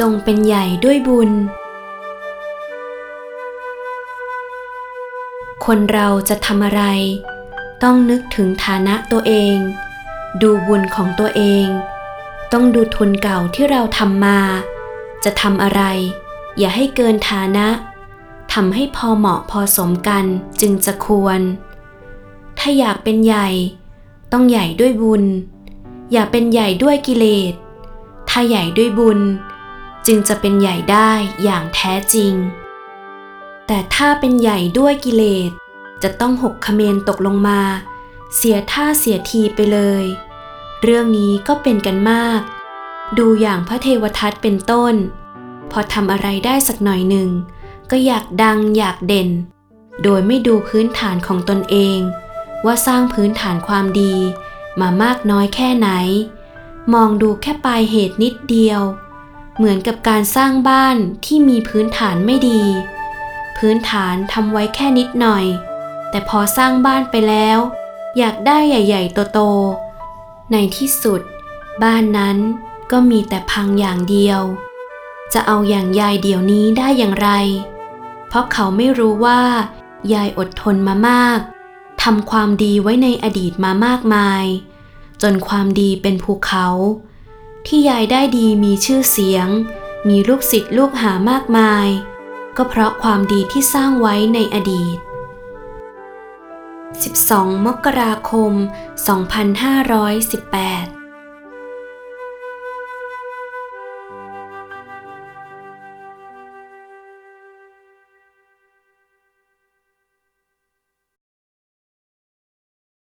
จงเป็นใหญ่ด้วยบุญ คนเราจะทำอะไร ต้องนึกถึงฐานะตัวเอง ดูบุญของตัวเอง ต้องดูทุนเก่าที่เราทำมา จะทำอะไร อย่าให้เกินฐานะทำให้พอเหมาะพอสมกันจึงจะควร ถ้าอยากเป็นใหญ่ ต้องใหญ่ด้วยบุญ อย่าเป็นใหญ่ด้วยกิเลส ถ้าใหญ่ด้วยบุญ จึงจะเป็นใหญ่ได้อย่างแท้จริง แต่ถ้าเป็นใหญ่ด้วยกิเลส จะต้องหกขเมนตกลงมา เสียท่าเสียทีไปเลย เรื่องนี้ก็เป็นกันมาก ดูอย่างพระเทวทัตเป็นต้น พอทำอะไรได้สักหน่อยหนึ่ง ก็อยากดังอยากเด่น โดยไม่ดูพื้นฐานของตนเอง ว่าสร้างพื้นฐานความดี มามากน้อยแค่ไหน มองดูแค่ปลายเหตุนิดเดียว เหมือนกับการสร้างบ้านที่มีพื้นฐานไม่ดี พื้นฐานทำไว้แค่นิดหน่อย แต่พอสร้างบ้านไปแล้ว อยากได้ใหญ่ ๆ โตๆ ในที่สุด บ้านนั้นก็มีแต่พังอย่างเดียว จะเอาอย่างยายเดี๋ยวนี้ได้อย่างไร เพราะเขาไม่รู้ว่า ยายอดทนมามากทำความดีไว้ในอดีตมามากมาย จนความดีเป็นภูเขา ที่ยายได้ดีมีชื่อเสียง มีลูกศิษย์ลูกหามากมาย ก็เพราะความดีที่สร้างไว้ในอดีต 12 มกราคม 2518